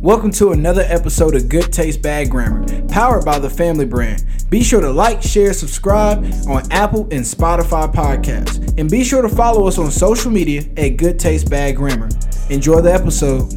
Welcome to another episode of Good Taste Bad Grammar, powered by the Family Brand. Be sure to like, share, subscribe on Apple and Spotify podcasts. And be sure to follow us on social media at Good Taste Bad Grammar. Enjoy the episode.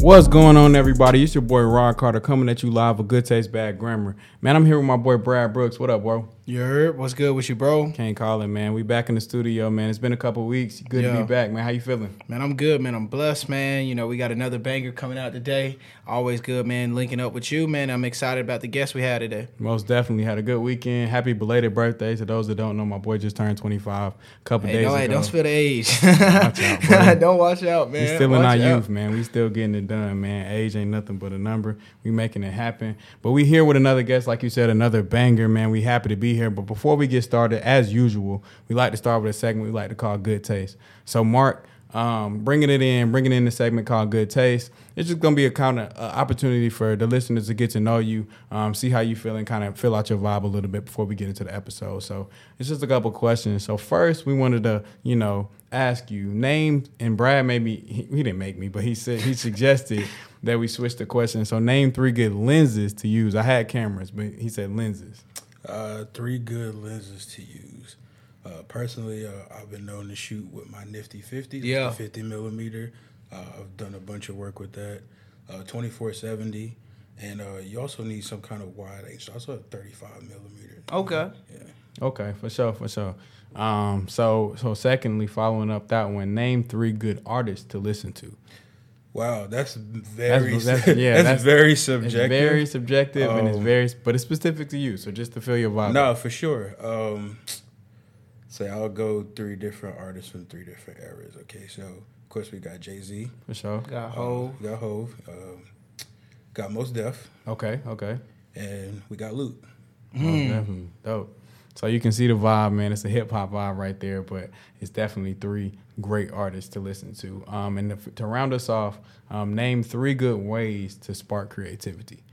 What's going on, everybody? It's your boy Rod Carter coming at you live with Good Taste Bad Grammar. Man, I'm here with my boy Brad Brooks. What up, bro? You heard? What's good with you, bro? Can't call it, man. We back in the studio, man. It's been a couple weeks. Good to be back, man. How you feeling? Man, I'm good, man. I'm blessed, man. You know, we got another banger coming out today. Always good, man. Linking up with you, man. I'm excited about the guest we had today. Most definitely had a good weekend. Happy belated birthday to those that don't know. My boy just turned 25 a couple Hey, days no, ago. hey, don't spill the age. Watch out, don't watch out, man. We still in our out. youth, man. We still getting it done, man. Age ain't nothing but a number. We making it happen. But we here with another guest, like you said, another banger, man. We happy to be here. But before we get started, as usual, we like to start with a segment we like to call Good Taste. So Mark, um, bringing it in, bringing in the segment called Good Taste. It's just gonna be a kind of uh, opportunity for the listeners to get to know you, um, see how you feel, and kind of fill out your vibe a little bit before we get into the episode. So it's just a couple questions. So first, we wanted to, you know, ask you name and Brad maybe he, he didn't make me, but he said he suggested that we switch the question. So name three good lenses to use. I had cameras, but he said lenses. Uh, three good lenses to use. Uh, personally, uh, I've been known to shoot with my Nifty 50, Yeah. 50 millimeter. Uh, I've done a bunch of work with that. Uh, 2470, and uh, you also need some kind of wide angle. So also a 35 millimeter. Okay. Yeah. Okay, for sure, for sure. Um, so so secondly, following up that one, name three good artists to listen to. Wow, that's very that's- that's, yeah, that's- very It's subjective. very subjective and it's Um, very, but it's specific to you. So just to feel your vibe. No, for sure. Um, say I'll go three different artists from three different eras. Okay, so of course we got Jay Z. for sure. Got Hove. Got Hove. Um, got Mos Def, Okay, okay. and we got Lute. Most definitely dope. So you can see the vibe, man. It's a hip hop vibe right there, but it's definitely three great artists to listen to. Um, and to, to round us off, um, name three good ways to spark creativity.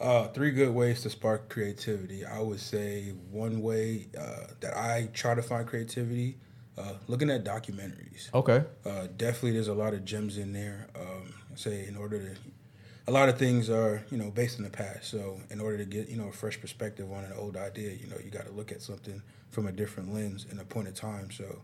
Uh, three good ways to spark creativity. I would say one way uh, that I try to find creativity, uh, looking at documentaries. Okay. Uh, definitely, there's a lot of gems in there. Um, say in order to, a lot of things are you know based in the past. So in order to get you know a fresh perspective on an old idea, you know you got to look at something from a different lens and a point of time. So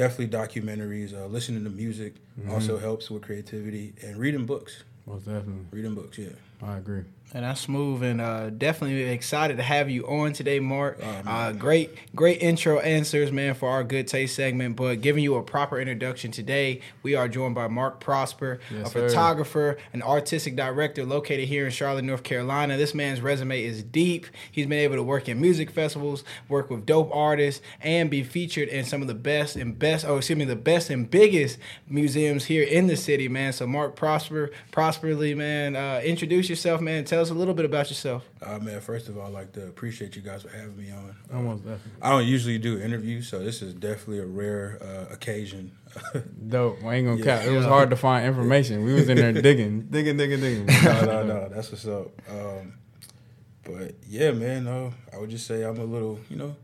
definitely documentaries. Uh, listening to music also helps with creativity and reading books. Most definitely. Reading books, yeah. I agree. And that's smooth, and uh, definitely excited to have you on today, Mark. Oh, uh, great, great intro answers, man, for our good taste segment. But giving you a proper introduction today, we are joined by Mark Prosper, Yes, a sir. photographer, an artistic director located here in Charlotte, North Carolina. This man's resume is deep. He's been able to work in music festivals, work with dope artists, and be featured in some of the best and best, oh, excuse me, the best and biggest museums here in the city, man. So, Mark Prosper, Prosperly, man, uh, introduce yourself, man. Tell us a little bit about yourself. Uh, man, first of all, I'd like to appreciate you guys for having me on. Uh, Almost definitely. I don't usually do interviews, so this is definitely a rare uh, occasion. Dope. I ain't gonna Yeah. count. It was hard to find information. We was in there digging, digging, digging, digging. no, no, no, that's what's up. Um, but yeah, man, uh, I would just say I'm a little, you know,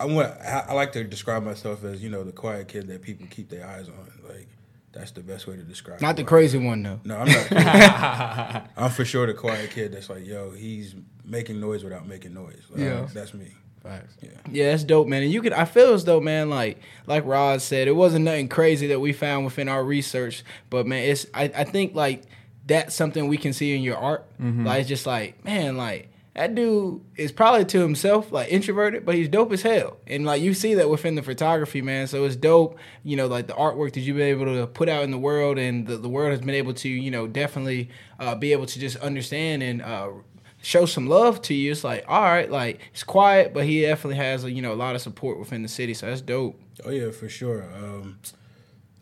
I want. I, I like to describe myself as you know the quiet kid that people keep their eyes on. Like that's the best way to describe. Not the who I crazy one, though. No, I'm not. crazy. I'm for sure the quiet kid that's like, yo, he's making noise without making noise. Like, Yeah. that's me. Facts. Yeah. Yeah, it's dope, man. And you could I feel as though, man, like like Rod said, it wasn't nothing crazy that we found within our research. But man, it's I, I think like that's something we can see in your art. Mm-hmm. Like it's just like, man, like that dude is probably to himself like introverted, but he's dope as hell. And like you see that within the photography, man. So it's dope, you know, like the artwork that you've been able to put out in the world and the, the world has been able to, you know, definitely uh, be able to just understand and uh, show some love to you. It's like, all right, like it's quiet, but he definitely has a, you know a lot of support within the city, so that's dope. Oh yeah, for sure. Um,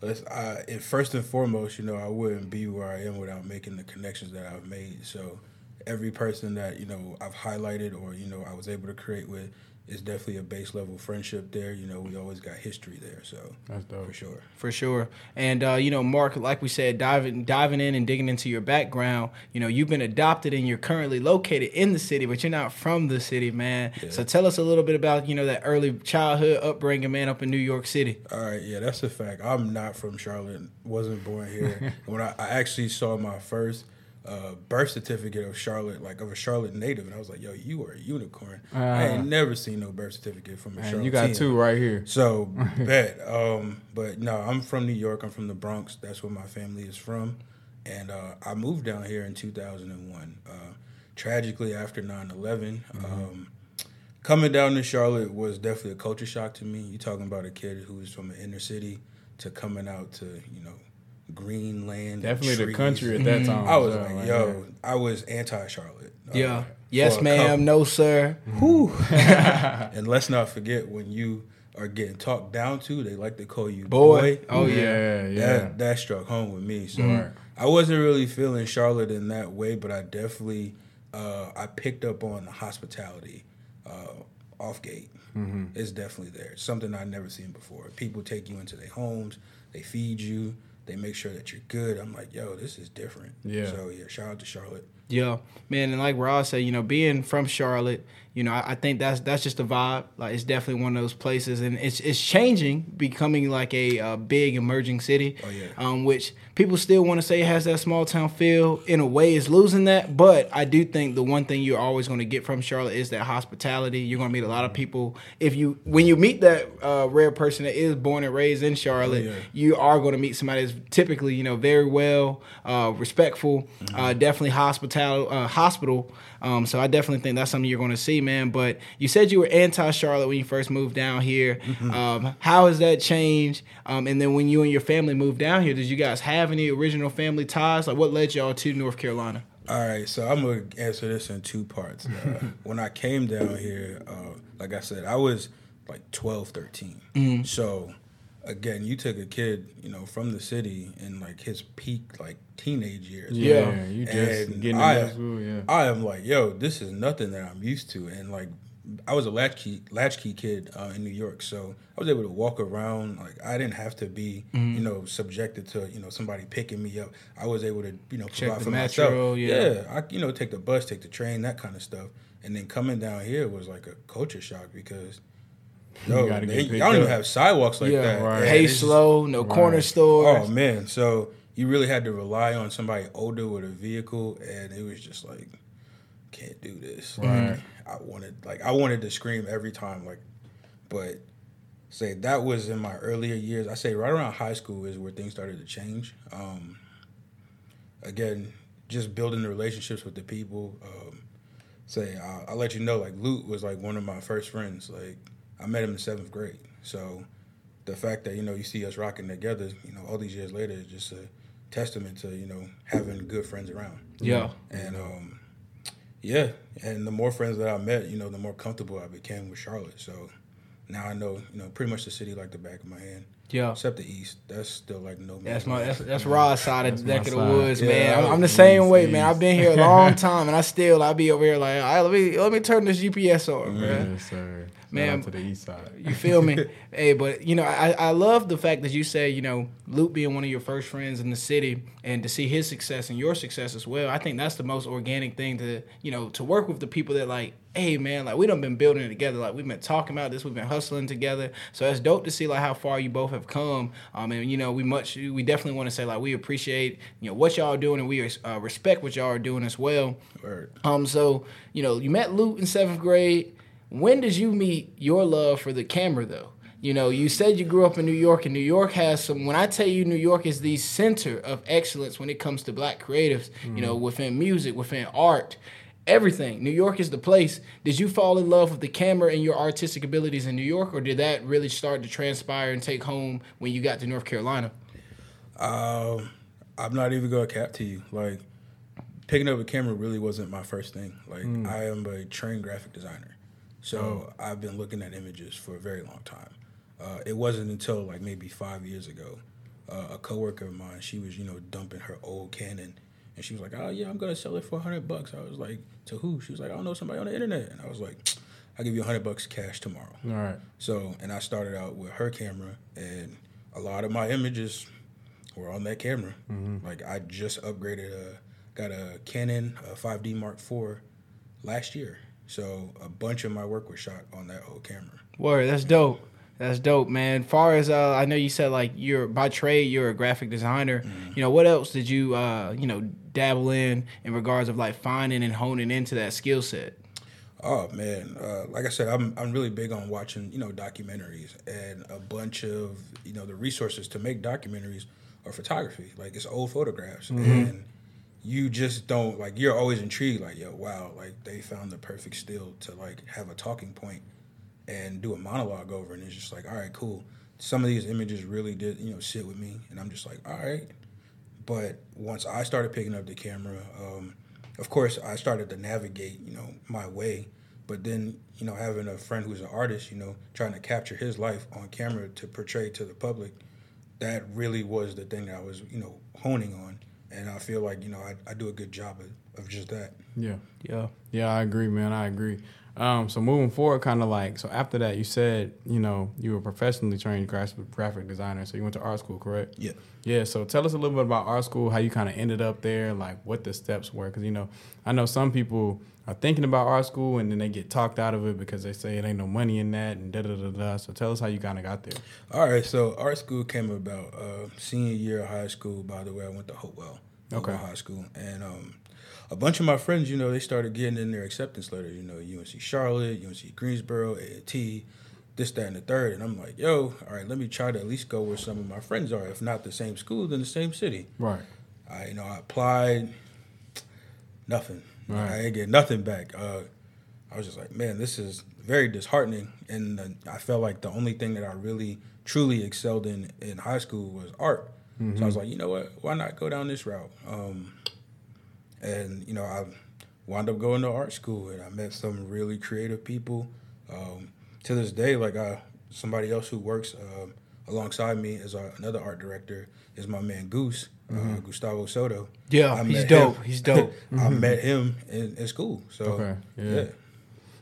let's, I, first and foremost, you know, I wouldn't be where I am without making the connections that I've made. So every person that you know I've highlighted or you know I was able to create with, it's definitely a base level friendship there. You know, we always got history there, so That's dope. for sure. For sure. And uh, you know, Mark, like we said, diving diving in and digging into your background, you know, you've been adopted and you're currently located in the city, but you're not from the city, man. Yeah. So tell us a little bit about, you know, that early childhood upbringing, man, up in New York City. All right, yeah, that's a fact. I'm not from Charlotte. Wasn't born here. when I, I actually saw my first uh, birth certificate of Charlotte, like of a Charlotte native, and I was like, "Yo, you are a unicorn." I ain't never seen no birth certificate from a Man, Charlotte. you got two right here. So bet. Um, but no, I'm from New York. I'm from the Bronx. That's where my family is from, and uh, I moved down here in 2001. Uh, tragically, after 9/11. Um, coming down to Charlotte was definitely a culture shock to me. You talking about a kid who's from an inner city to coming out to you know green land, and Definitely the country at that time. I was so, like, right yo, here. I was anti Charlotte. yeah. Yes, ma'am. couple- No, sir. and let's not forget when you are getting talked down to, they like to call you Boy. boy. Oh, yeah. yeah, yeah. That that struck home with me. So Right. I wasn't really feeling Charlotte in that way, but I definitely uh, I picked up on the hospitality uh, off gate. Mm-hmm. It's definitely there. It's something I've never seen before. People take you into their homes, they feed you, they make sure that you're good. I'm like, yo, this is different. Yeah. So yeah, shout out to Charlotte. Yeah, man, and like Ross said, you know, being from Charlotte, you know, I, I think that's that's just a vibe. Like, it's definitely one of those places, and it's it's changing, becoming like a uh, big emerging city. Oh, yeah. Um, which people still want to say has that small town feel. In a way, is losing that, but I do think the one thing you're always going to get from Charlotte is that hospitality. You're going to meet a lot of people. If you when you meet that uh, rare person that is born and raised in Charlotte, Oh, yeah. you are going to meet somebody that's typically, you know, very well, uh, respectful, uh, definitely hospital, uh, hospital. Um, so I definitely think that's something you're going to see, man. But you said you were anti-Charlotte when you first moved down here. Um, how has that changed? Um, and then when you and your family moved down here, did you guys have any original family ties? Like, what led y'all to North Carolina? All right, so I'm gonna answer this in two parts. Uh, when I came down here, uh, like I said, I was like 12, 13. So again, you took a kid, you know, from the city in like his peak like teenage years. yeah, Yeah. you just And getting I- in school, yeah. I am like, yo, this is nothing that I'm used to, and like, I was a latchkey latchkey kid uh, in New York, so I was able to walk around. Like, I didn't have to be, Mm-hmm. you know, subjected to you know somebody picking me up. I was able to, you know, Check provide the for metro, myself. yeah. I you know take the bus, take the train, that kind of stuff. And then coming down here was like a culture shock because. You Yo, gotta get they, picked y'all don't even have sidewalks like yeah, that. right. And Pay slow, no corner Right. stores. Oh man, so you really had to rely on somebody older with a vehicle, and it was just like, can't do this. Right. Like, I wanted, like, I wanted to scream every time, like, but say that was in my earlier years. I say right around high school is where things started to change. Um, again, just building the relationships with the people. Um, say I'll, I'll let you know, like Lute was like one of my first friends. Like I met him in seventh grade, so the fact that you know you see us rocking together, you know, all these years later is just a testament to you know having good friends around. Yeah. And um, yeah, and the more friends that I met, you know, the more comfortable I became with Charlotte. So now I know, you know, pretty much the city like the back of my hand. Yeah. Except the East, that's still like no. Man. That's man's my that's that's Rod's side of the That's neck of the woods, Yeah, man. I'm, I I'm the same way, man. I've been here a long time, and I still I'll be over here like, all right, let me let me turn this GPS on, man. Yes, sir. Man. To the east side. You feel me? hey, but you know, I, I love the fact that you say, you know, Lute being one of your first friends in the city and to see his success and your success as well. I think that's the most organic thing to, you know, to work with the people that like, hey man, like we done been building it together. Like we've been talking about this, we've been hustling together. So it's dope to see like how far you both have come. Um, and you know, we much we definitely want to say like we appreciate, you know, what y'all are doing and we uh, respect what y'all are doing as well. Word. Um, so you know, you met Lute in seventh grade. When did you meet your love for the camera, though? You know, you said you grew up in New York, and New York has some. When I tell you, New York is the center of excellence when it comes to Black creatives. You know, within music, within art, everything. New York is the place. Did you fall in love with the camera and your artistic abilities in New York, or did that really start to transpire and take home when you got to North Carolina? Um, I'm not even gonna cap to you. Like picking up a camera really wasn't my first thing. Like I am a trained graphic designer, so I've been looking at images for a very long time. Uh, it wasn't until like maybe five years ago, uh, a coworker of mine, she was you know dumping her old Canon, and she was like, "Oh yeah, I'm gonna sell it for hundred bucks." I was like, "To who?" She was like, "I don't know, somebody on the internet," and I was like. I'll give you a hundred bucks cash tomorrow. All right. So, and I started out with her camera, and a lot of my images were on that camera. Like I just upgraded, a, got a Canon a 5D Mark IV last year. So a bunch of my work was shot on that old camera. Word, that's dope. That's dope, man. Far as uh, I know, you said like you're by trade, you're a graphic designer. Mm-hmm. You know, what else did you uh, you know, dabble in in regards of like finding and honing into that skill set? Oh man, uh, like I said, I'm I'm really big on watching you know documentaries and a bunch of you know the resources to make documentaries are photography. Like it's old photographs, and you just don't like you're always intrigued. Like yo, wow, like they found the perfect still to like have a talking point and do a monologue over, and it's just like all right, cool. Some of these images really did you know sit with me, and I'm just like all right. But once I started picking up the camera, um, of course, I started to navigate, you know, my way. But then, you know, having a friend who's an artist, you know, trying to capture his life on camera to portray to the public, that really was the thing that I was, you know, honing on. And I feel like, you know, I, I do a good job of, of just that. Yeah. Yeah. Yeah, I agree, man. I agree. Um, so moving forward, kind of like so after that, you said you know you were professionally trained graphic graphic designer, so you went to art school, correct? Yeah. Yeah. So tell us a little bit about art school, how you kind of ended up there, like what the steps were, because you know I know some people are thinking about art school and then they get talked out of it because they say it ain't no money in that and da da da da. So tell us how you kind of got there. All right, so art school came about uh, senior year of high school. By the way, I went to Hopewell, Hopewell Okay. High School, and um, a bunch of my friends, you know, they started getting in their acceptance letters. You know, UNC Charlotte, UNC Greensboro, A&T, this, that, and the third. And I'm like, yo, all right, let me try to at least go where some of my friends are. If not the same school, then the same city. Right. I, you know, I applied, nothing. Right. I didn't get nothing back. Uh, I was just like, man, this is very disheartening. And uh, I felt like the only thing that I really truly excelled in in high school was art. So I was like, you know what? Why not go down this route? Um, and you know, I wound up going to art school, and I met some really creative people. Um, to this day, like I, somebody else who works um alongside me as our, another art director is my man Goose, uh, Gustavo Soto. Yeah, I he's dope. him- He's dope. I met him in, in school. So Okay, yeah. yeah.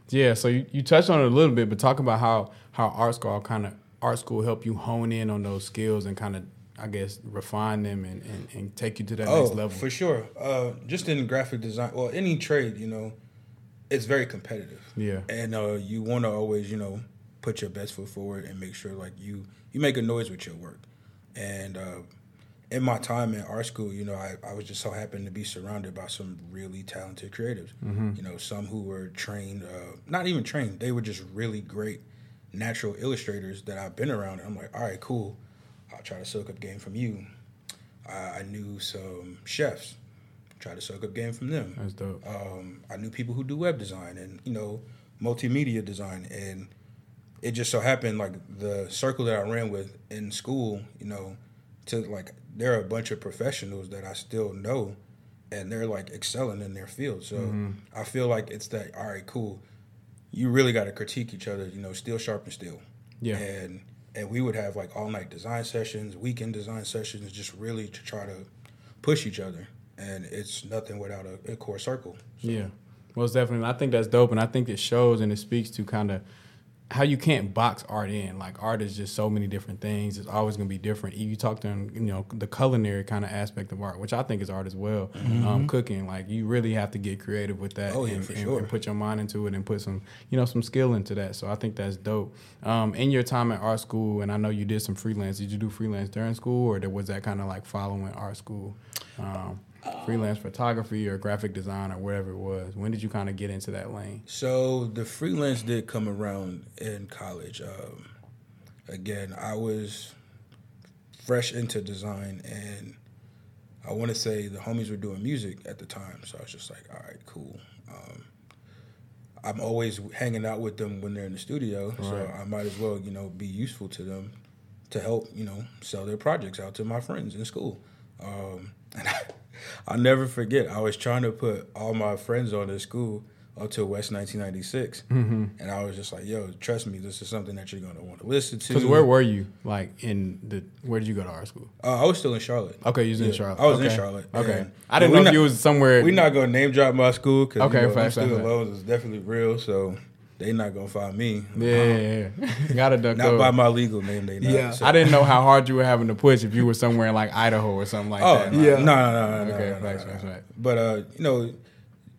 Yeah, so you, you touched on it a little bit, but talk about how how art school kind of art school help you hone in on those skills and kind of I guess refine them and, and, and take you to that Oh, next level. for sure. Uh, just in graphic design, well, any trade, you know, it's very competitive. Yeah. And uh, you want to always, you know, put your best foot forward and make sure like you you make a noise with your work. And uh, in my time in art school, you know, I, I was just so happened to be surrounded by some really talented creatives. You know, some who were trained, uh, not even trained, they were just really great natural illustrators that I've been around. And I'm like, all right, cool. I'll try to soak up game from you. I, I knew some chefs. Try to soak up game from them. That's dope. Um, I knew people who do web design and you know multimedia design, and it just so happened like the circle that I ran with in school, you know, to like there are a bunch of professionals that I still know, and they're like excelling in their field. So Mm-hmm. I feel like it's that all right, cool. You really got to critique each other, you know, steel sharpen steel. Yeah. And and we would have like all night design sessions, weekend design sessions, just really to try to push each other. And it's nothing without a, a core circle. So, Yeah, most definitely. I think that's dope, and I think it shows and it speaks to kind of how you can't box art in. Like art is just so many different things. It's always going to be different. You talk to you know the culinary kind of aspect of art, which I think is art as well. Um, cooking, like you really have to get creative with that Oh, yeah, and, and- sure. and put your mind into it and put some you know some skill into that. So I think that's dope. Um, in your time at art school, and I know you did some freelance. Did you do freelance during school, or was that kind of like following art school? Um, freelance photography or graphic design or whatever it was. When did you kind of get into that lane? So the freelance did come around in college. Um, again, I was fresh into design, and I want to say the homies were doing music at the time. So I was just like, all right, cool. Um, I'm always hanging out with them when they're in the studio, so I might as well, you know, be useful to them to help, you know, sell their projects out to my friends in school. Um, and I, I'll never forget, I was trying to put all my friends on this school up to West 1996. Mm-hmm. And I was just like, yo, trust me, this is something that you're going to want to listen to. Because where were you? Like in the where did you go to art school? Uh, I was still in Charlotte. Okay, you was in Charlotte. I was in Charlotte. Okay, I didn't know if you was somewhere. We're not going to name drop my school because Okay, you know, them facts, facts, student facts. loans is definitely real. So they not gonna find me. Yeah, yeah, yeah. gotta duck Not those. by my legal name, they not. Yeah. So- I didn't know how hard you were having to push if you were somewhere in like Idaho or something like Oh that. no, Yeah. no, no, no, no, Okay, no, no, facts, no, facts, no. But uh, you know,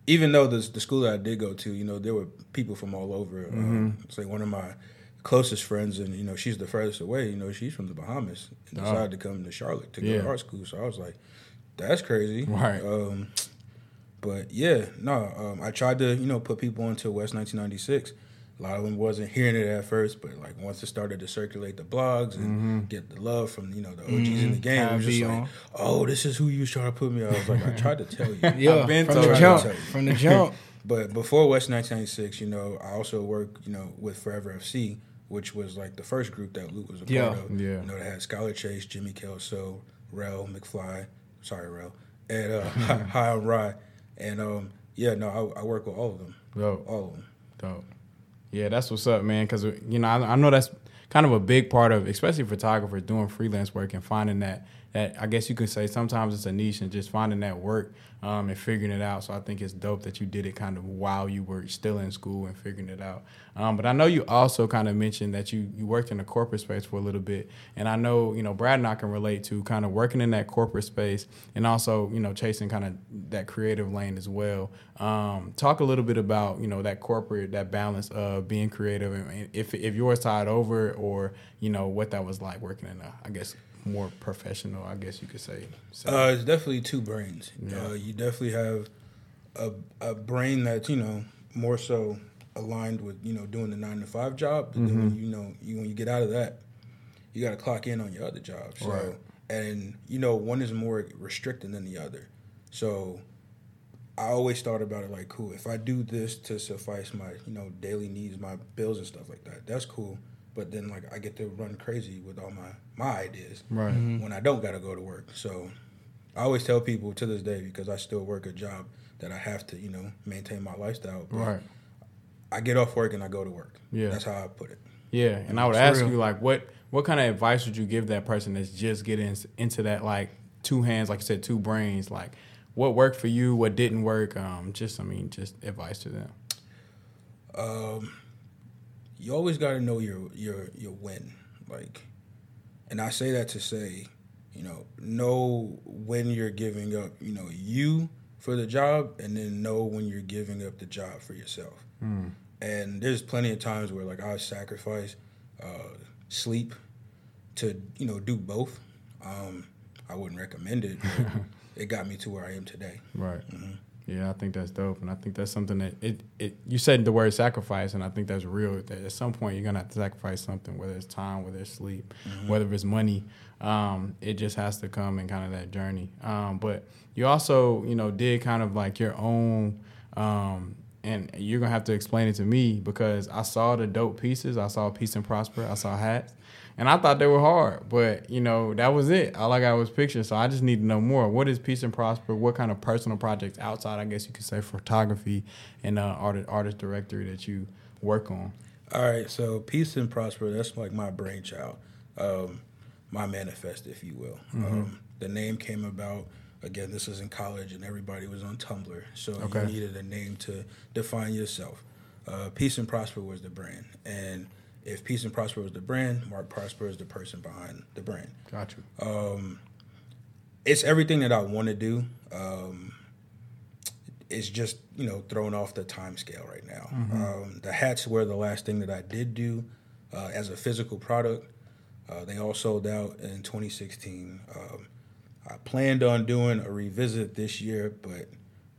even though the the school that I did go to, you know, there were people from all over. Mm-hmm. Um, it's like one of my closest friends, and you know, she's the furthest away. You know, she's from the Bahamas and Oh. decided to come to Charlotte to go Yeah. to art school. So I was like, that's crazy, Right. Um, but yeah, no, um, I tried to you know put people into West 1996. A lot of them wasn't hearing it at first, but like once it started to circulate the blogs and Mm-hmm. get the love from you know the OGs in the game, I was just like, oh, this is who you was trying to put me. on. I was like, I tried to tell you. Yeah, been from told the jump. Tell you. From the jump. But before West 1996, you know, I also worked, you know, with Forever FC, which was like the first group that Lute was a Yeah. part of. Yeah. You know, they had Skylar Chase, Jimmy Kelso, Rel McFly, sorry, Rel, and uh, High on Rye. And um, yeah, no, I, I work with all of them. Dope. All of them. Dope. Yeah, that's what's up, man. Because you know, I, I know that's kind of a big part of, especially photographers doing freelance work and finding that that I guess you could say sometimes it's a niche and just finding that work um, and figuring it out. So I think it's dope that you did it kind of while you were still in school and figuring it out. Um, but I know you also kind of mentioned that you you worked in the corporate space for a little bit, and I know you know Brad and I can relate to kind of working in that corporate space and also you know chasing kind of that creative lane as well. Um, talk a little bit about you know that corporate that balance of being creative and if if yours tied over or you know what that was like working in a I guess more professional I guess you could say. So, Uh, it's definitely two brains. Yeah. Uh, you definitely have a, a brain that's, you know, more so aligned with, you know, doing the nine to five job. But then when you know, you, when you get out of that, you got to clock in on your other job. So, Right. and you know, one is more restricting than the other. So, I always thought about it like, cool. If I do this to suffice my, you know, daily needs, my bills and stuff like that, that's cool. But then, like, I get to run crazy with all my my ideas right. when I don't got to go to work. So, I always tell people to this day because I still work a job that I have to, you know, maintain my lifestyle. But Right. I get off work and I go to work. Yeah. that's how I put it. Yeah, and I would For ask real. you like what what kind of advice would you give that person that's just getting into that like two hands, like you said, two brains, like what worked for you, what didn't work, um, just I mean, just advice to them. You always got to know your your your win like and i say that to say you know know when you're giving up you know you for the job and then know when you're giving up the job for yourself. And there's plenty of times where like i sacrifice uh, sleep to you know do both. Um, i wouldn't recommend it but it got me to where i am today. Right. Yeah, I think that's dope, and I think that's something that it, it. You said the word sacrifice, and I think that's real. That at some point you're gonna have to sacrifice something, whether it's time, whether it's sleep, whether it's money. Um, it just has to come in kind of that journey. Um, but you also, you know, did kind of like your own. Um, and you're gonna have to explain it to me because I saw the dope pieces. I saw Peace and Prosper. I saw hats, and I thought they were hard. But you know, that was it. All I got was pictures. So I just need to know more. What is Peace and Prosper? What kind of personal projects outside, I guess you could say, photography and uh, artist artist directory that you work on? All right, so peace and prosper. That's like my brainchild, um, my manifest, if you will. Um, the name came about again. This was in college, and everybody was on Tumblr, so Okay. you needed a name to define yourself. Uh, peace and prosper was the brand, and if peace and prosper was the brand, Mark Prosper is the person behind the brand. Gotcha. you. It's everything that I want to do. Um, it's just you know thrown off the time scale right now. Um, the hats were the last thing that I did do uh, as a physical product. Uh, they all sold out in 2016. Um, I planned on doing a revisit this year, but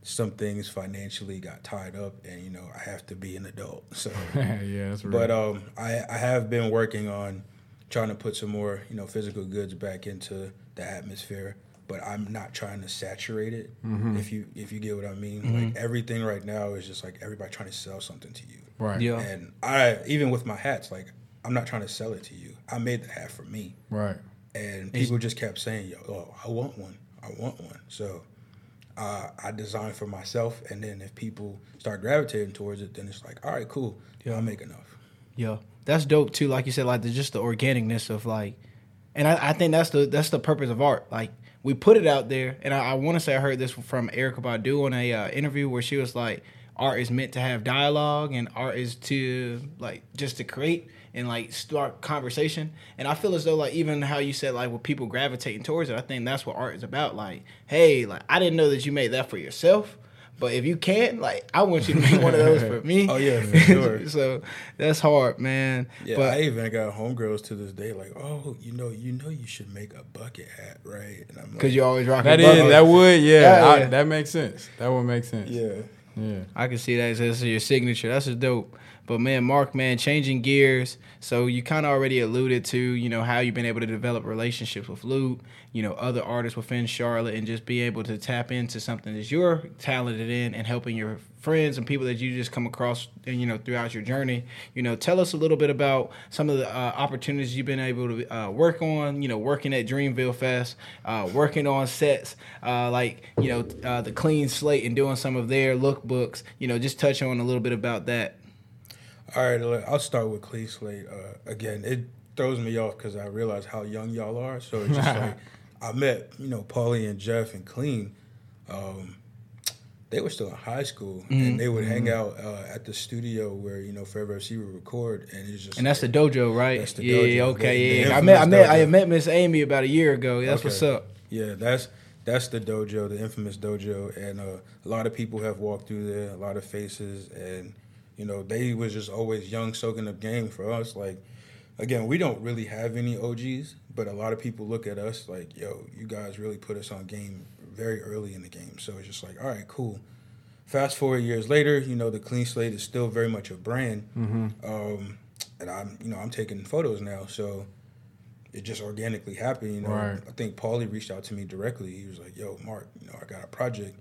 some things financially got tied up, and you know I have to be an adult. So, yeah, that's real. but um, I, I have been working on trying to put some more you know physical goods back into the atmosphere. But I'm not trying to saturate it. If you if you get what I mean, like everything right now is just like everybody trying to sell something to you. right. Yeah. And I even with my hats, like I'm not trying to sell it to you. I made the hat for me, Right. and people just kept saying, "Yo, oh, I want one. I want one." So uh, I designed for myself, and then if people start gravitating towards it, then it's like, all right, cool. Yeah, I'll make enough. Yeah, that's dope too. Like you said, like the, just the organicness of like, and I, I think that's the that's the purpose of art. Like we put it out there, and I, I want to say I heard this from Erykah Badu on a uh, interview where she was like, art is meant to have dialogue and art is to like just to create and like start conversation. And I feel as though like even how you said like with people gravitating towards it, I think that's what art is about. Like, hey, like I didn't know that you made that for yourself. But if you can, like, I want you to make one of those for me. Oh yeah, for sure. so that's hard, man. Yeah, but I even got homegirls to this day like, oh, you know, you know, you should make a bucket hat, right? And I'm like, because you always rock That a is that would yeah, Yeah, I- yeah. that makes sense. That would make sense. yeah, yeah. I can see that as as your signature. That's just dope. But man, Mark, man, changing gears. So you kind of already alluded to, you know, how you've been able to develop relationships with Lute, you know, other artists within Charlotte, and just be able to tap into something that you're talented in, and helping your friends and people that you just come across, and you know, throughout your journey. You know, tell us a little bit about some of the uh, opportunities you've been able to uh, work on. You know, working at Dreamville Fest, uh, working on sets, uh, like you know, uh, the Clean Slate, and doing some of their lookbooks. You know, just touch on a little bit about that. All right, I'll start with Clean Slate. Uh, again, it throws me off because I realize how young y'all are. So it's just like I met, you know, Paulie and Jeff and Clean. Um, they were still in high school, Mm-hmm. and they would hang out uh, at the studio where you know Forever FC would record, and it's just And that's the dojo, right? That's the yeah, dojo, yeah, okay, the- the yeah. I met, I met, I met Miss Amy about a year ago. That's what's up. Yeah, that's that's the dojo, the infamous dojo, and uh, a lot of people have walked through there, a lot of faces, and you know they was just always young, soaking up game for us. Like, again, we don't really have any OGs, but a lot of people look at us like, yo, you guys really put us on game very early in the game. So it's just like, all right, cool. Fast forward years later, you know, the clean slate is still very much a brand, um, and I'm, you know, I'm taking photos now, so it just organically happened. You know, Right. I think Paulie reached out to me directly. He was like, "Yo, Mark, you know, I got a project.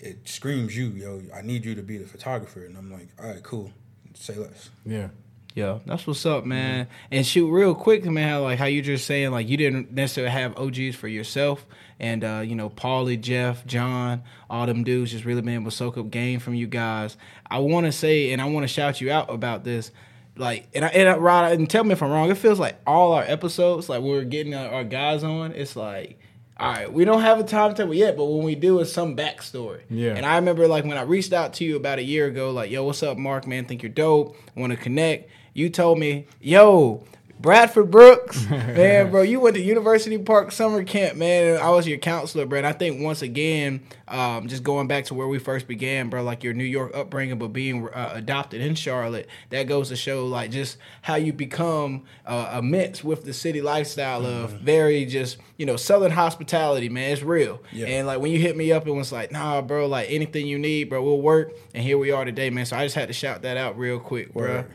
It screams you, yo. I need you to be the photographer." And I'm like, "All right, cool. Say less." Yeah. Yeah, that's what's up, man. And shoot, real quick, man, how like how you just saying like you didn't necessarily have OGs for yourself, and uh, you know, Paulie, Jeff, John, all them dudes just really been able to soak up game from you guys. I want to say, and I want to shout you out about this. Like, and I, and I, Rod, and tell me if I'm wrong. It feels like all our episodes, like we're getting our, our guys on, it's like. All right, we don't have a timetable yet, but when we do, it's some backstory. Yeah. And I remember like when I reached out to you about a year ago, like, yo, what's up, Mark? Man, think you're dope. Want to connect? You told me, yo, Bradford Brooks, man, bro, you went to University Park summer camp, man. and I was your counselor, bro. And I think once again, um, just going back to where we first began, bro, like your New York upbringing, but being uh, adopted in Charlotte, that goes to show like just how you become uh, a mix with the city lifestyle of very just you know southern hospitality, man. It's real. Yeah. And like when you hit me up and was like, nah, bro, like anything you need, bro, we'll work. And here we are today, man. So I just had to shout that out real quick, bro. Word.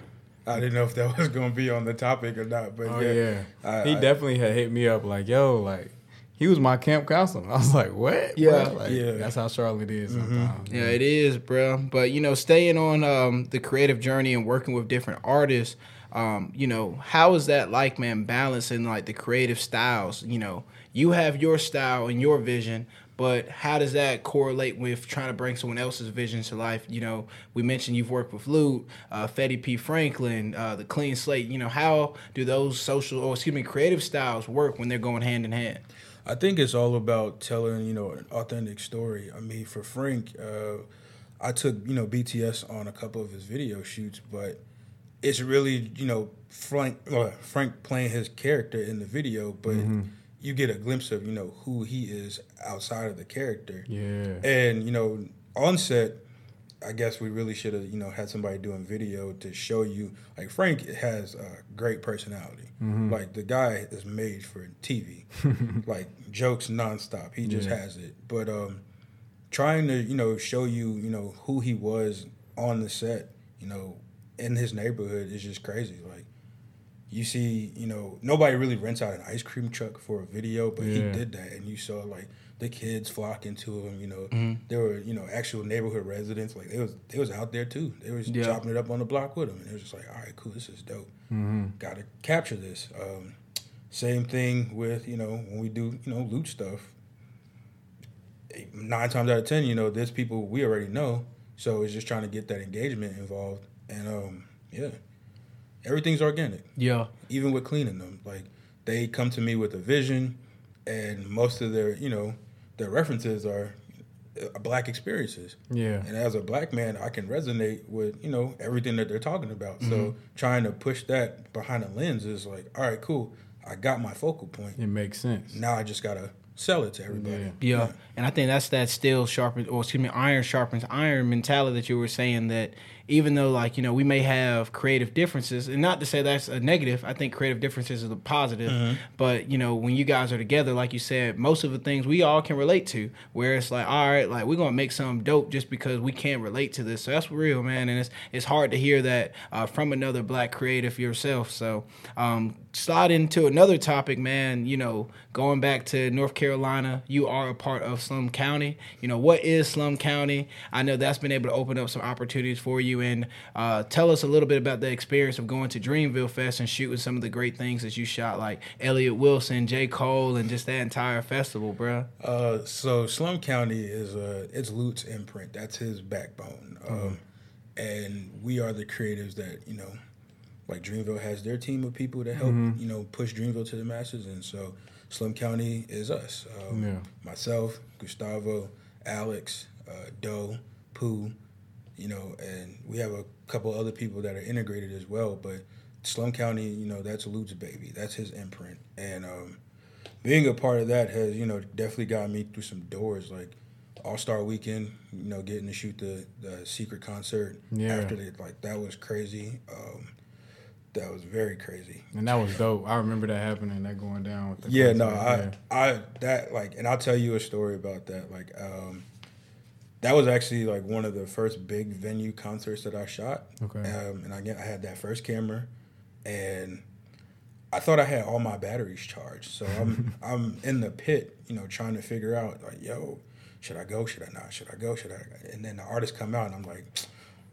I didn't know if that was gonna be on the topic or not, but Oh yeah, yeah. I- he I- definitely had hit me up like, yo, like he was my camp counselor. I was like, what? Yeah. Bro? Like, Yeah. That's how Charlotte is sometimes. Yeah, it is, bro. But you know, staying on um, the creative journey and working with different artists, um, you know, how is that like, man? Balancing like the creative styles. You know, you have your style and your vision, but how does that correlate with trying to bring someone else's vision to life? You know, we mentioned you've worked with Lute, uh, Fetty P. Franklin, uh, the Clean Slate. You know, how do those social, or excuse me, creative styles work when they're going hand in hand? I think it's all about telling, you know, an authentic story. I mean, for Frank, uh, I took, you know, BTS on a couple of his video shoots, but it's really, you know, Frank uh, Frank playing his character in the video, but you get a glimpse of, you know, who he is outside of the character. Yeah. And, you know, on set, I guess we really should have, you know, had somebody doing video to show you. Like Frank has a great personality. Like the guy is made for TV. like jokes nonstop. He just Yeah. has it. But um, trying to, you know, show you, you know, who he was on the set, you know, in his neighborhood is just crazy. Like you see, you know, nobody really rents out an ice cream truck for a video, but he did that, and you saw like the kids flocking to him. You know, Mm-hmm. there were you know actual neighborhood residents, like they was they was out there too. They was Yeah. chopping it up on the block with him, and it was just like, all right, cool, this is dope. Got to capture this. Um, same thing with you know when we do you know Lute stuff. Nine times out of ten, you know, there's people we already know, so it's just trying to get that engagement involved, and um, yeah, everything's organic Yeah. even with cleaning them like they come to me with a vision and most of their you know their references are uh, black experiences. Yeah. And as a black man, I can resonate with you know everything that they're talking about. So trying to push that behind a lens is like, all right, cool. I got my focal point. It makes sense. Now I just gotta sell it to everybody. Yeah. Yeah. And I think that's that still sharpens, or excuse me, iron sharpens iron mentality that you were saying that even though, like, you know, we may have creative differences, and not to say that's a negative, I think creative differences is a positive. But, you know, when you guys are together, like you said, most of the things we all can relate to, where it's like, all right, like, we're going to make something dope just because we can't relate to this. So that's real, man. And it's, it's hard to hear that uh, from another black creative yourself. So, um, slide into another topic, man. You know, going back to North Carolina, you are a part of Slum County. You know, what is Slum County? I know that's been able to open up some opportunities for you. And uh, tell us a little bit about the experience of going to Dreamville Fest and shooting some of the great things that you shot, like Elliot Wilson, J. Cole, and just that entire festival, bro. Uh, so Slum County is uh, it's Lute's imprint. That's his backbone. Um, and we are the creatives that you know, like Dreamville has their team of people that help you know push Dreamville to the masses, and so Slum County is us. Um, Yeah. Myself, Gustavo, Alex, uh, Doe, Pooh, you know, and we have a couple other people that are integrated as well. But Slum County, you know, that's Lute's baby. That's his imprint, and um, being a part of that has you know definitely got me through some doors like all star weekend you know getting to shoot the, the secret concert Yeah. after they like that was crazy um, that was very crazy And that was dope. I remember that happening, that going down with the yeah no concert. I I that like and I'll tell you a story about that like um that was actually like one of the first big venue concerts that I shot Okay. um, and again I had that first camera and I thought I had all my batteries charged. So I'm I'm in the pit, you know, trying to figure out like, yo, should I go? Should I not? Should I go? Should I? And then the artists come out, and I'm like,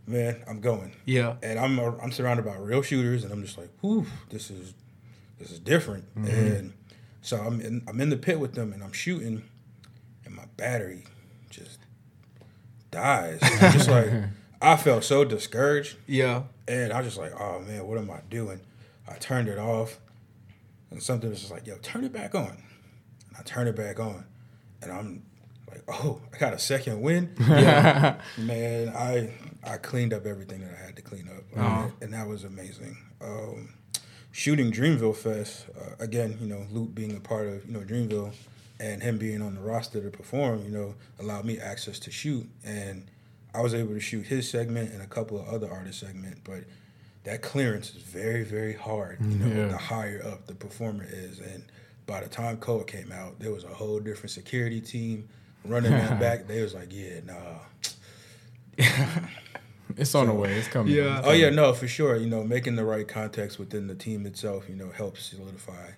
man, I'm going. Yeah. And I'm I'm surrounded by real shooters, and I'm just like, whew, this is this is different. And so I'm in I'm in the pit with them, and I'm shooting, and my battery just dies. Just like I felt so discouraged. Yeah. And I was just like, oh man, what am I doing? I turned it off, and something was just like, yo, turn it back on. And I turned it back on, and I'm like, oh, I got a second win. Yeah. man, I I cleaned up everything that I had to clean up, Uh-huh. and that was amazing. Um, shooting Dreamville Fest uh, again, you know, Lute being a part of you know Dreamville, and him being on the roster to perform, you know, allowed me access to shoot, and I was able to shoot his segment and a couple of other artists' segment, but that clearance is very very hard. You know, Yeah. the higher up the performer is, and by the time Cole came out, there was a whole different security team running that back. They was like, yeah, nah. It's on the way. It's coming. Yeah. It's Oh yeah, no, for sure. You know, making the right context within the team itself, you know, helps solidify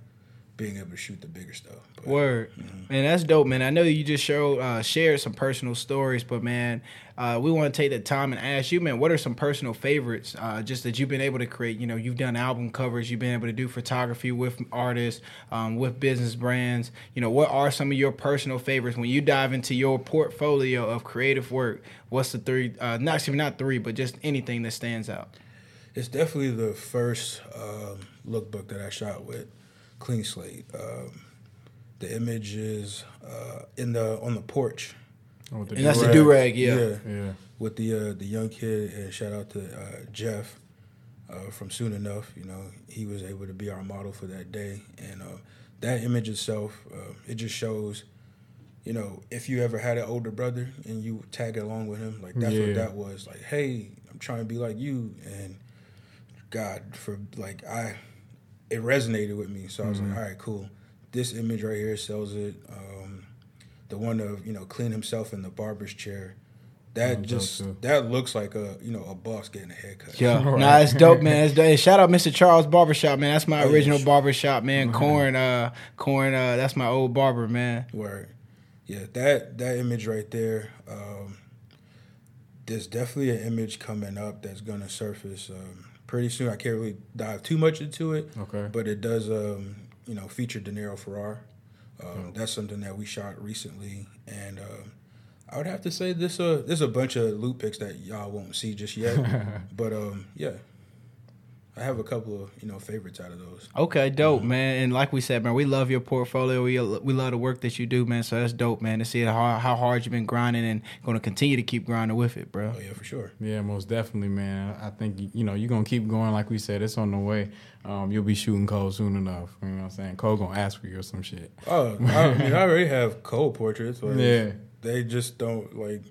being able to shoot the bigger stuff. But, Word, man, that's dope, man. I know you just showed uh, shared some personal stories, but man, uh, we want to take the time and ask you, man, what are some personal favorites uh, just that you've been able to create? You know, you've done album covers, you've been able to do photography with artists, um, with business brands. You know, what are some of your personal favorites when you dive into your portfolio of creative work? What's the three? Uh, not excuse me, not three, but just anything that stands out. It's definitely the first um, lookbook that I shot with Clean Slate. Um, the image is uh, in the on the porch. Oh, with the And that's the do-rag. do rag, yeah. yeah. Yeah. with the uh, the young kid and shout out to uh, Jeff uh, from Soon Enough. You know, he was able to be our model for that day, and uh, that image itself, uh, it just shows. You know, if you ever had an older brother and you tag along with him, like that's Yeah. what that was. Like, hey, I'm trying to be like you, and God, for like I, it resonated with me. So I was like, all right, cool. This image right here sells it. Um, the one of you know clean himself in the barber's chair. That dope, just that looks like a you know a boss getting a haircut. Yeah, Right. nah, it's dope, man. It's dope. Shout out Mr. Charles Barbershop, man. That's my Oh, original sure. barbershop, man. Corn, uh, corn, uh, that's my old barber, man. Where, yeah, that that image right there. Um, there's definitely an image coming up that's gonna surface um, pretty soon. I can't really dive too much into it, Okay. but it does um, you know feature Deniro Farrar. Um, That's something that we shot recently, and um, I would have to say this uh there's a bunch of Lute pics that y'all won't see just yet, but um yeah, I have a couple of you know favorites out of those. Okay, dope, man. And like we said, man, we love your portfolio. We we love the work that you do, man. So that's dope, man. To see how how hard you've been grinding and going to continue to keep grinding with it, bro. Oh yeah, for sure. Yeah, most definitely, man. I think you know you're gonna keep going. Like we said, it's on the way. Um, you'll be shooting Cole soon enough. You know what I'm saying? Cole gonna ask for you or some shit. Oh, I, I mean, I already have Cole portraits. Yeah. they just don't like.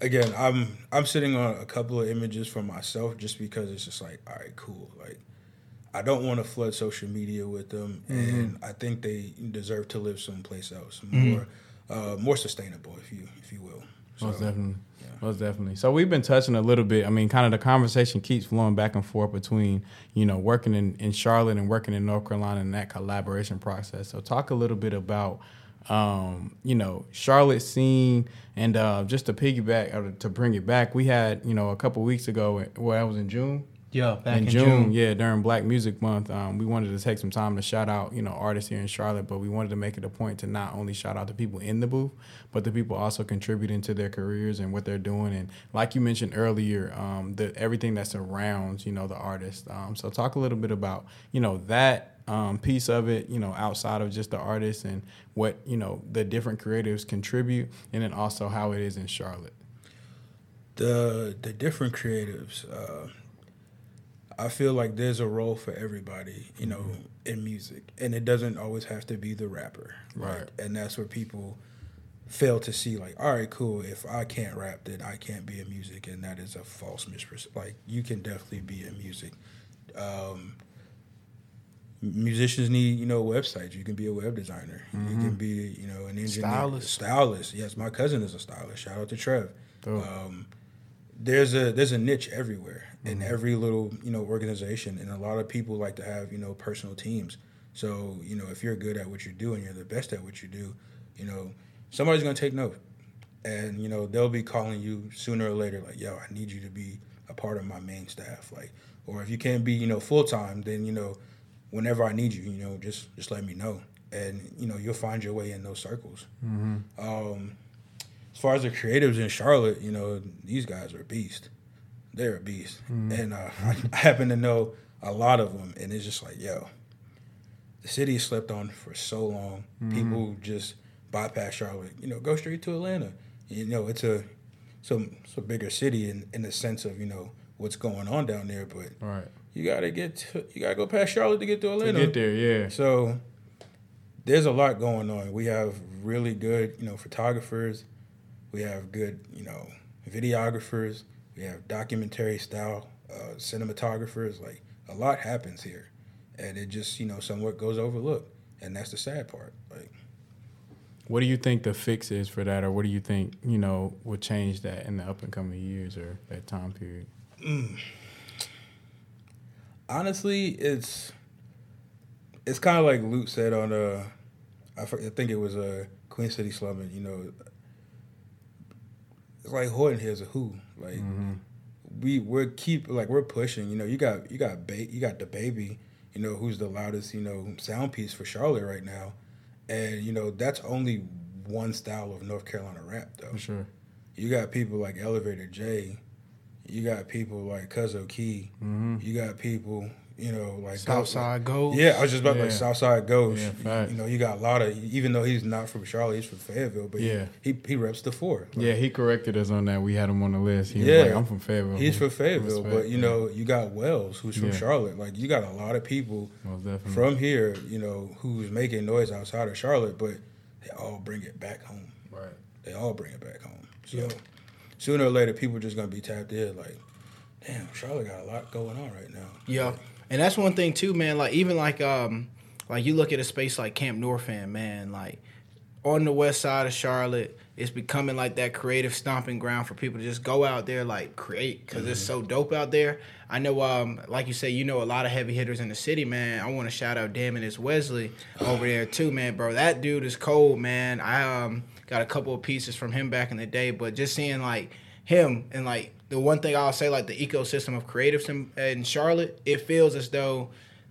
Again, I'm I'm sitting on a couple of images for myself just because it's just like, all right, cool. Like, I don't want to flood social media with them, and I think they deserve to live someplace else, more uh, more sustainable, if you if you will. Most So, definitely. Most definitely. So we've been touching a little bit. I mean, kind of the conversation keeps flowing back and forth between, you know, working in, in Charlotte and working in North Carolina and that collaboration process. So talk a little bit about, um, you know, Charlotte scene and uh, just to piggyback or to bring it back, we had, you know, a couple weeks ago, well, that was in June? Yeah, back in, June, yeah, during Black Music Month, um, we wanted to take some time to shout out, you know, artists here in Charlotte, but we wanted to make it a point to not only shout out the people in the booth, but the people also contributing to their careers and what they're doing, and like you mentioned earlier, um, the everything that surrounds, you know, the artist. Um, so talk a little bit about, you know, that um, piece of it, you know, outside of just the artists and what you know the different creatives contribute, and then also how it is in Charlotte. the the different creatives uh i feel like there's a role for everybody you know in music and it doesn't always have to be the rapper Right. and that's where people fail to see like all right cool if i can't rap then i can't be in music and that is a false misperception like you can definitely be in music um musicians need you know websites. You can be a web designer. You can be you know an engineer Stylist. stylist. Yes my cousin is a stylist. Shout out to trev. Um, there's a there's a niche everywhere in every little you know organization, and a lot of people like to have you know personal teams. So you know if you're good at what you do and you're the best at what you do, you know somebody's gonna take note, and you know they'll be calling you sooner or later like, yo, I need you to be a part of my main staff, like, or if you can't be you know full time, then you know whenever I need you, you know just just let me know, and you know you'll find your way in those circles. Um, as far as the creatives in Charlotte, you know, these guys are a beast. They're a beast. And uh, I, happen to know a lot of them. And it's just like, yo, the city has slept on for so long. People just bypass Charlotte, you know, go straight to Atlanta. You know, it's a, so it's a bigger city in, in the sense of, you know, what's going on down there. But Right. You got to get, to, you got to go past Charlotte to get to To get there, yeah. So there's a lot going on. We have really good, you know, photographers. We have good, you know, videographers. We have documentary style uh, cinematographers. Like a lot happens here, and it just, you know, somewhat goes overlooked, and that's the sad part. Like What do you think the fix is for that, or what do you think you know would change that in the up and coming years or that time period? Honestly, it's it's kind of like Lute said on uh, I, think it was uh, Queen City Slumming. You know, it's like Horton Hears a Who. Like we we're keep like we're pushing. You know, you got you got ba- you got DaBaby. You know, who's the loudest you know sound piece for Charlotte right now, and you know that's only one style of North Carolina rap though. For sure. You got people like Elevator J. You got people like Cuzzo Key. Mm-hmm. You got people, you know, like Southside Gold. Yeah, I was just about Yeah. like Southside Ghost. Yeah, you know, you got a lot of even though he's not from Charlotte, he's from Fayetteville, but Yeah. he he, he reps the four. Like, Yeah, he corrected us on that. We had him on the list. He Yeah. was like, "I'm from Fayetteville." He's from Fayetteville, but you know, you got Wells, who's from Yeah. Charlotte. Like you got a lot of people from here, you know, who's making noise outside of Charlotte, but they all bring it back home. right. They all bring it back home. So sooner or later, people are just gonna be tapped in. Like, damn, Charlotte got a lot going on right now. Yeah, and that's one thing too, man. Like even like um, like you look at a space like Camp North End, man. Like on the west side of Charlotte, it's becoming like that creative stomping ground for people to just go out there like create because it's so dope out there. I know, um, like you say, you know a lot of heavy hitters in the city, man. I want to shout out Dammit Wesley over there too, man, bro. That dude is cold, man. I um got a couple of pieces from him back in the day, but just seeing like him and like the one thing I'll say, like the ecosystem of creatives in, in Charlotte, it feels as though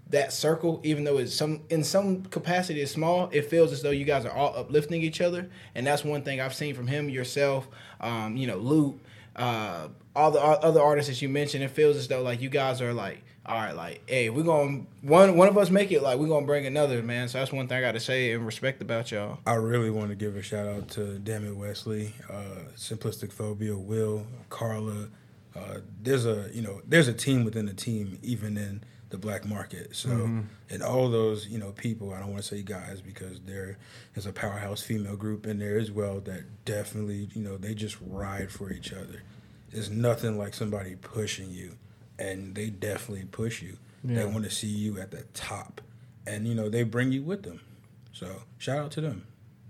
that circle, even though it's some in some capacity is small, it feels as though you guys are all uplifting each other, and that's one thing I've seen from him, yourself, um, you know, Lute, uh, all the other artists that you mentioned, it feels as though like you guys are like, all right, like, hey, we're gonna one one of us make it, like we're gonna bring another man. So that's one thing I got to say and respect about y'all. I really want to give a shout out to Dammit Wesley, uh, Simplistic Phobia, Will, Carla. Uh, there's a you know there's a team within the team, even in the black market. So and all those you know people, I don't want to say guys because there is a powerhouse female group in there as well that definitely you know they just ride for each other. It's nothing like somebody pushing you, and they definitely push you. They want to see you at the top, and you know they bring you with them. So shout out to them.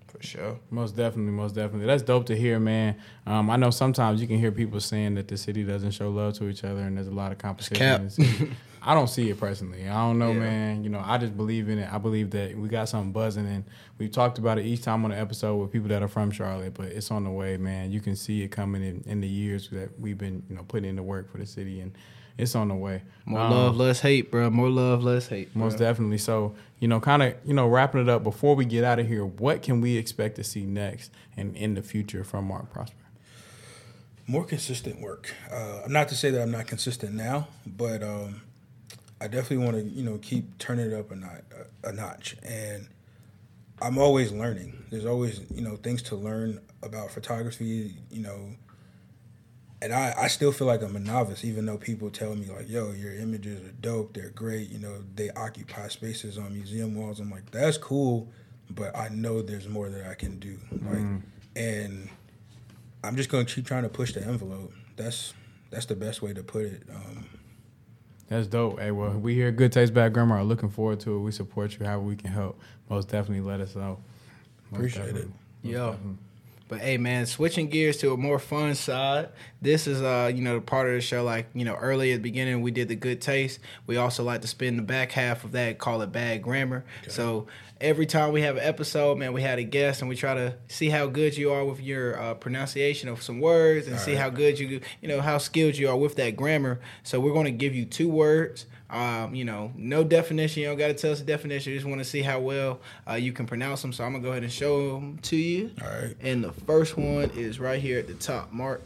For sure. Most definitely, most definitely. That's dope to hear, man. Um, I know sometimes you can hear people saying that the city doesn't show love to each other and there's a lot of competition. cap. in the city. I don't see it personally. I don't know, Yeah. man. You know, I just believe in it. I believe that we got something buzzing, and we've talked about it each time on the episode with people that are from Charlotte. But it's on the way, man. You can see it coming in in the years that we've been, you know, putting in the work for the city, and it's on the way. More Um, love, less hate, bro. More love, less hate. most bro. definitely. So, you know, kind of, you know, wrapping it up before we get out of here, what can we expect to see next and in the future from Mark Prosper? more consistent work. Uh, not to say that I'm not consistent now, but um, I definitely want to you know keep turning it up a notch, a notch. And I'm always learning. There's always you know things to learn about photography. You know. And I, I still feel like I'm a novice, even though people tell me like, "Yo, your images are dope. They're great. You know, they occupy spaces on museum walls." I'm like, "That's cool," but I know there's more that I can do. Like, and I'm just gonna keep trying to push the envelope. That's that's the best way to put it. Um, That's dope. Hey, well, we here Good Taste Bad Grammar are looking forward to it. We support you however we can help. Most definitely let us know. Most Appreciate it. definitely. Most Yo. definitely. But hey, man, switching gears to a more fun side. This is uh, you know, the part of the show. Like you know, early at the beginning, we did the good taste. We also like to spin the back half of that, call it bad grammar. So every time we have an episode, man, we had a guest, and we try to see how good you are with your uh, pronunciation of some words, and see how good you, you know, how skilled you are with that grammar. So we're going to give you two words. Um, you know, no definition. You don't got to tell us the definition. You just want to see how well uh, you can pronounce them. So I'm gonna go ahead and show them to you. all right. And the first one is right here at the top, Mark.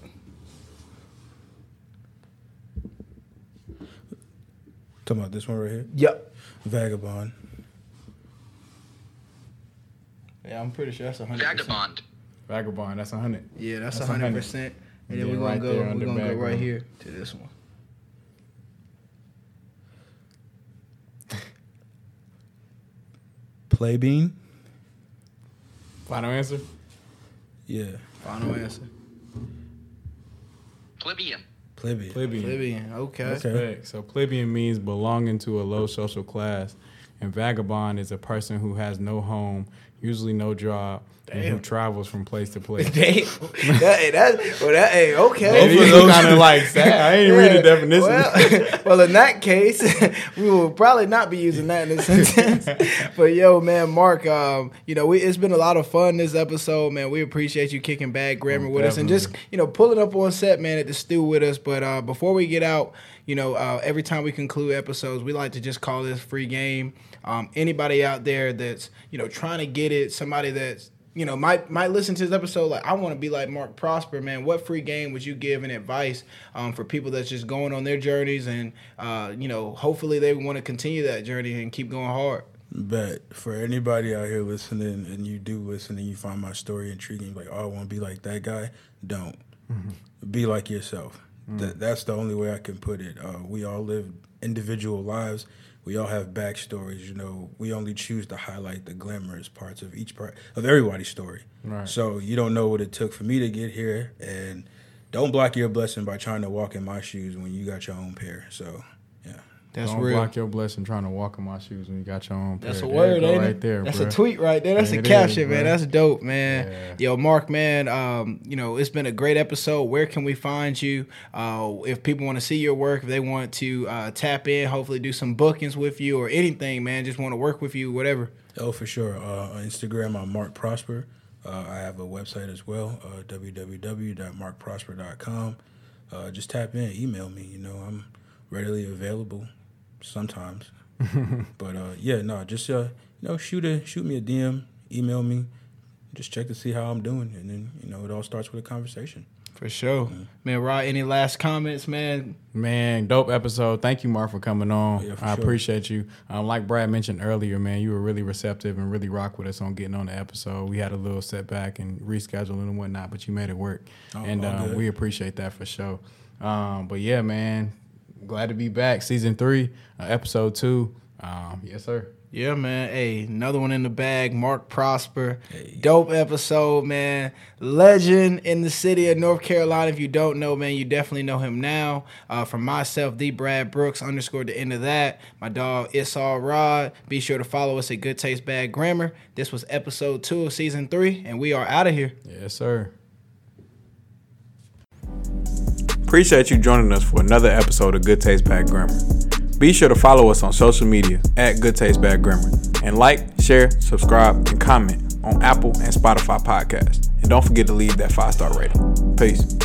Talking about this one right here, Yep. vagabond. Yeah, I'm pretty sure that's a hundred. Vagabond. Vagabond, that's a 100. Yeah, that's a That's a hundred hundred. percent. And Yeah, then we're gonna right go. there We're gonna go right background. here to this one. Playbean. Final answer? Yeah, Final answer. Plebeian. plebeian. Plebeian. Libyan. Okay. Okay. So plebeian means belonging to a low social class, and vagabond is a person who has no home, usually no job, and who travels from place to place. Damn. that, that, well, that, hey, okay. Both of those kind of like sad. I ain't read the definition. Well, well, in that case, we will probably not be using that in this sentence. but yo, man, Mark, um, you know, we, it's been a lot of fun this episode, man. We appreciate you kicking bad grammar Oh, with us and just you know pulling up on set, man, at the stew with us. But uh, before we get out, you know, uh, every time we conclude episodes, we like to just call this free game. Um, anybody out there that's you know trying to get it, somebody that's you know might might listen to this episode like I want to be like Mark Prosper, man. What free game would you give and advice um, for people that's just going on their journeys and uh, you know hopefully they want to continue that journey and keep going hard. But for anybody out here listening, and you do listen, and you find my story intriguing, like, oh, I want to be like that guy. Don't be like yourself. That that's the only way I can put it. Uh, we all live individual lives. We all have backstories. You know, we only choose to highlight the glamorous parts of each part of everybody's story. Right. So you don't know what it took for me to get here, and don't block your blessing by trying to walk in my shoes when you got your own pair. So. That's Don't real. block your blessing trying to walk in my shoes when you got your own. That's a pair. There word, ain't right it? there. That's bruh. a tweet right there. That's Yeah, a caption, is, man. That's dope, man. Yeah. Yo, Mark, man. Um, you know, it's been a great episode. Where can we find you? Uh, if people want to see your work, if they want to uh, tap in, hopefully do some bookings with you or anything, man. Just want to work with you, whatever. Oh, for sure. Uh, on Instagram, I'm Mark Prosper. Uh, I have a website as well, uh, www.markprosper.com. Uh, just tap in, email me. You know, I'm readily available sometimes. but uh, yeah, no, just uh, you know, shoot a shoot me a DM, email me, just check to see how I'm doing, and then you know, it all starts with a conversation. For sure. Man, Rod, any last comments, man? Man, dope episode. Thank you, Mark, for coming on. Yeah, for I sure. appreciate you. Um, like Brad mentioned earlier, man, you were really receptive and really rock with us on getting on the episode. We had a little setback and rescheduling and whatnot, but you made it work, Oh, and um, we appreciate that for sure. Um, but yeah, man, glad to be back. Season three, uh, episode two. Um, yes, sir. Yeah, man. Hey, another one in the bag. Mark Prosper. Dope episode, man. Legend in the city of North Carolina. If you don't know, man, you definitely know him now. Uh, from myself, the Brad Brooks, underscore the end of that. My dog, It's All Rod. Be sure to follow us at Good Taste Bad Grammar. This was episode two of season three, and we are out of here. Yes, sir. Appreciate you joining us for another episode of Good Taste Bad Grammar. Be sure to follow us on social media at Good Taste Bad Grammar and like, share, subscribe, and comment on Apple and Spotify podcasts. And don't forget to leave that five star rating. Peace.